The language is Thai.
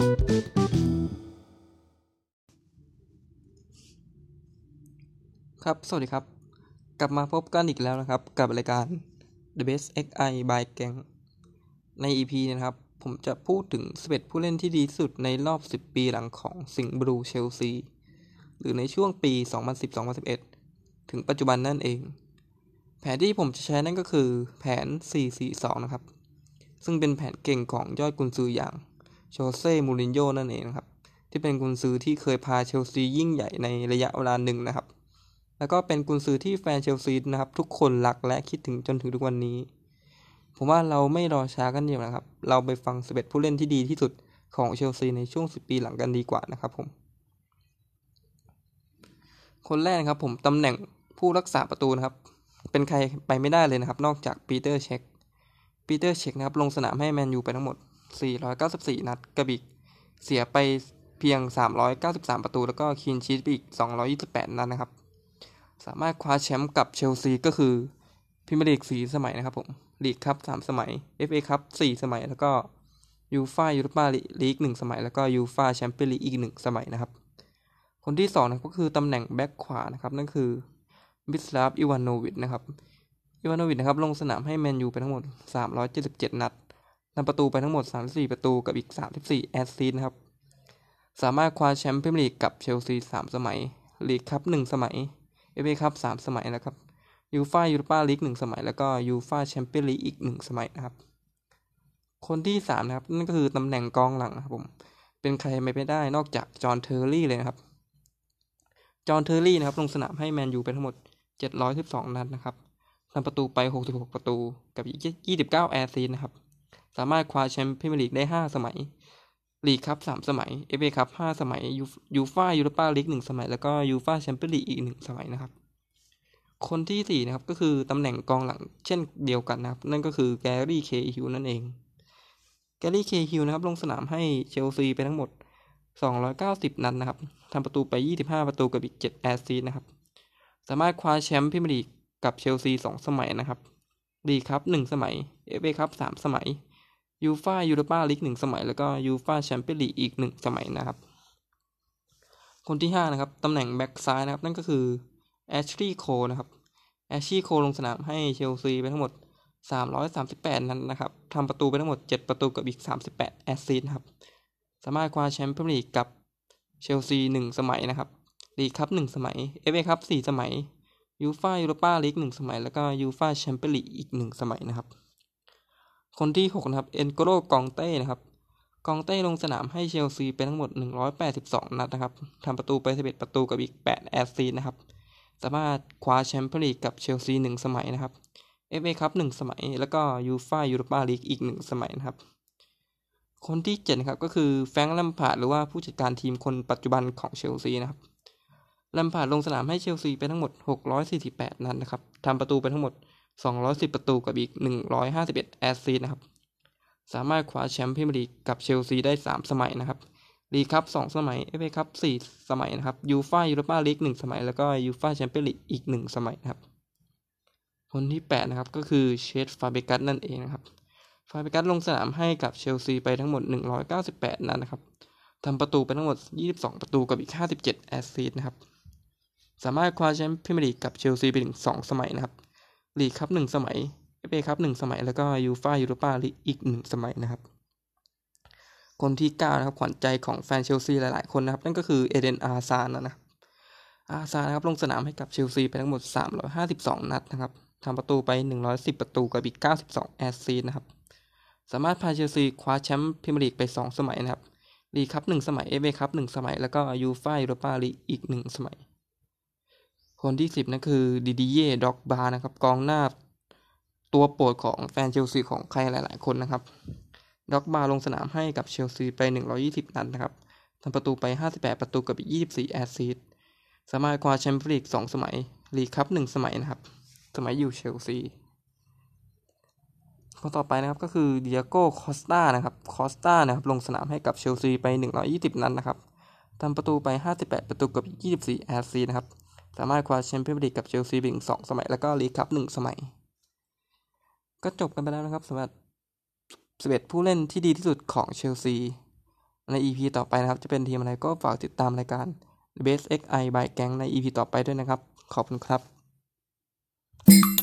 ครับ สวัสดีครับ กลับมาพบกันอีกแล้วนะครับ กับรายการ The Best XI by Gang ใน EP นี้นะครับ ผมจะพูดถึง 11 ผู้เล่นที่ดีสุดในรอบ 10 ปีหลังของสิงห์บลูเชลซี หรือในช่วงปี 2010-2011 ถึงปัจจุบันนั่นเอง แผนที่ผมจะใช้นั่นก็คือแผน 442 นะครับ ซึ่งเป็นแผนเก่งของยอดกุนซืออย่าง โชเซ่มูรินโญ่นั่นเองนะครับ ที่เป็นกุนซือที่เคยพาเชลซียิ่งใหญ่ในระยะเวลาหนึ่งนะครับ แล้วก็เป็นกุนซือที่แฟนเชลซีนะครับ ทุกคนรักและคิดถึงจนถึงทุกวันนี้ ผมว่าเราไม่รอช้ากันเดียวนะครับ เราไปฟังสเ11ผู้เล่นที่ดีที่สุดของเชลซีในช่วง 10 ปีหลังกันดีกว่านะครับผมคนแรกนะครับผมตำแหน่งผู้รักษาประตูนะครับ เป็นใครไปไม่ได้เลยนะครับ นอกจากปีเตอร์เช็คปีเตอร์เช็คนะครับ ลงสนามให้แมนยูไปทั้งหมด 494 นัดกระบิก เสียไปเพียง 393 ประตู แล้วก็ clean sheet ไปอีก 228 นัดนะครับ สามารถคว้าแชมป์กับเชลซีก็คือพรีเมียร์ลีก4สมัยนะครับผม ลีกคัพ3สมัย FA คัพ4สมัย แล้วก็ยูฟ่ายูโรปาลีก1สมัย แล้วก็ยูฟ่าแชมเปี้ยนลีกอีก1สมัยนะครับ คนที่2นะก็คือตำแหน่งแบ็คขวานะครับ นั่นคือมิสลาฟ อิวานโนวิชนะครับ อิวานโนวิชนะครับ ลงสนามให้แมนยูไปทั้งหมด 377 นัด ทำประตูไปทั้งหมด 34 ประตูกับอีก 34 assist นะครับ สามารถคว้าแชมป์พรีเมียร์ลีกกับเชลซี 3 สมัย ลีกคัพ1สมัย เอฟเอคัพ3สมัยนะครับ ยูฟ่ายูโรปาลีก1สมัย แล้วก็ยูฟ่าแชมเปี้ยนลีกอีก 1 สมัยนะครับ คนที่ 3 นะครับ นั่นก็คือตำแหน่งกองหลังนะครับผม เป็นใครไม่ได้นอกจากจอห์นเทอร์รี่เลยนะครับ จอห์นเทอร์รี่นะครับลงสนามให้แมนยูไปทั้งหมด 712 นัดนะครับทำประตูไป 66 ประตูกับอีก 29 แอร์ซีนะครับ สามารถคว้าแชมป์พรีเมียร์ลีกได้ 5 สมัย ลีกคัพ3สมัยเอฟเอคัพ5สมัยยูฟ่ายูโรปาลีก1สมัย แล้วก็ยูฟ่าแชมเปี้ยนลีกอีก1สมัยนะครับ คนที่4นะครับก็คือตำแหน่งกองหลังเช่นเดียวกันนะครับ นั่นก็คือแกรี่เคฮิลล์นั่นเอง แกรี่เคฮิลล์นะครับลงสนามให้เชลซีไปทั้งหมด 290 นัดนะครับทำประตูไป 25 ประตูกับอีก 7 assist นะครับ สามารถคว้าแชมป์พรีเมียร์ลีกกับเชลซี 2 สมัยนะครับลีกคัพ1สมัยเอฟเอคัพ3สมัย ยูฟ่ายูโรปาลีก1สมัย แล้วก็ยูฟ่าแชมเปี้ยนลีกอีก1สมัยนะครับ คนที่ 5 นะครับ ตำแหน่งแบ็กซ้ายนะครับ นั่นก็คือแอชลีย์โคลนะครับแอชลีย์โคลลงสนามให้เชลซีไปทั้งหมด 338 นัดนะครับทำประตูไปทั้งหมด 7 ประตูกับอีก 38 assist ครับ สามารถคว้าแชมป์พรีเมียร์ลีกกับเชลซี 1 สมัยนะครับลีกคัพ1สมัยเอฟเอคัพ4สมัยยูฟ่ายูโรปาลีก1สมัย แล้วก็ยูฟ่าแชมเปี้ยนลีกอีก 1 สมัยนะครับ คนที่ 6 นะครับ เอ็นโกโล่ก็องเต้นะครับก็องเต้ลงสนามให้เชลซีไปทั้งหมด 182 นัดนะครับทำประตูไป 11 ประตูกับอีก 8 assist นะครับ สามารถคว้าแชมเปี้ยนลีกกับเชลซี 1 สมัยนะครับ FA คัพ1สมัย แล้วก็ยูฟ่ายูโรปาลีกอีก 1 สมัยนะครับ คนที่ 7 นะครับ ก็คือแฟรงค์แลมพาร์ดหรือว่าผู้จัดการทีมคนปัจจุบันของเชลซีนะครับแลมพาร์ดลงสนามให้เชลซีไปทั้งหมด 648 นัดนะครับทำประตูไปทั้งหมด 210 ประตูกับอีก 151 assist นะครับ สามารถคว้าแชมป์พรีเมียร์ลีกกับเชลซีได้ 3 สมัยนะครับลีกคัพ2สมัยเอฟเอคัพ4สมัยนะครับยูฟ่ายูโรปาลีก1สมัย แล้วก็ยูฟ่าแชมเปี้ยนลีกอีก1สมัยนะครับ คนที่ 8 นะครับ ก็คือเชสก์ฟาเบรกาสนั่นเองนะครับ ฟาเบรกาสลงสนามให้กับเชลซีไปทั้งหมด 198 นัดนะครับทำประตูไปทั้งหมด 22 ประตูกับอีก 57 assist นะครับ สามารถคว้าแชมป์พรีเมียร์ลีกกับเชลซีไปถึง 2 สมัยนะครับ ลีกคัพ1สมัยเอฟเอคัพ1สมัยแล้วก็ยูฟ่ายูโรปาลีกอีก1สมัยนะครับ คนที่9นะครับขวัญใจของแฟนเชลซีหลาย ๆ คนนะครับ นั่นก็คือเอเดนอาซาร์นะครับอาซาร์นะครับลงสนามให้กับเชลซีไปทั้งหมด 352 นัดนะครับทำประตูไป 110 ประตูกับอีก 92 assist นะครับ สามารถพาเชลซีคว้าแชมป์พรีเมียร์ลีกไป 2 สมัยนะครับลีกคัพ1สมัยเอฟเอคัพ1สมัย แล้วก็ยูฟ่ายูโรปาลีกอีก 1 สมัย คนที่ 10นั่นคือดิดิเยร์ดร็อกบานะครับกองหน้าตัวโปรดของแฟนเชลซีของใครหลาย ๆ คนนะครับดร็อกบาลงสนามให้กับเชลซีไป 120 นัดนะครับทำประตูไป 58 ประตูกับอีก 24 assist สามารถคว้าแชมเปี้ยนลีก 2 สมัย ลีกคัพ1สมัยนะครับ สมัยอยู่เชลซีคนต่อไปนะครับก็คือเดียโก้คอสตานะครับ คอสตานะครับ ลงสนามให้กับเชลซีไป 120 นัดนะครับทำประตูไป 58 ประตูกับ 24 assist นะครับ สามารถคว้าแชมเปี้ยนลีกกับเชลซีไปถึงสองสมัย แล้วก็ลีกคัพ1สมัย ก็จบกันไปแล้วนะครับสำหรับ11 ผู้เล่นที่ดีที่สุดของเชลซี ใน EP ต่อไปนะครับ จะเป็นทีมอะไรก็ฝากติดตามรายการ Base XI by Gang ใน EP ต่อไปด้วยนะครับ ขอบคุณครับ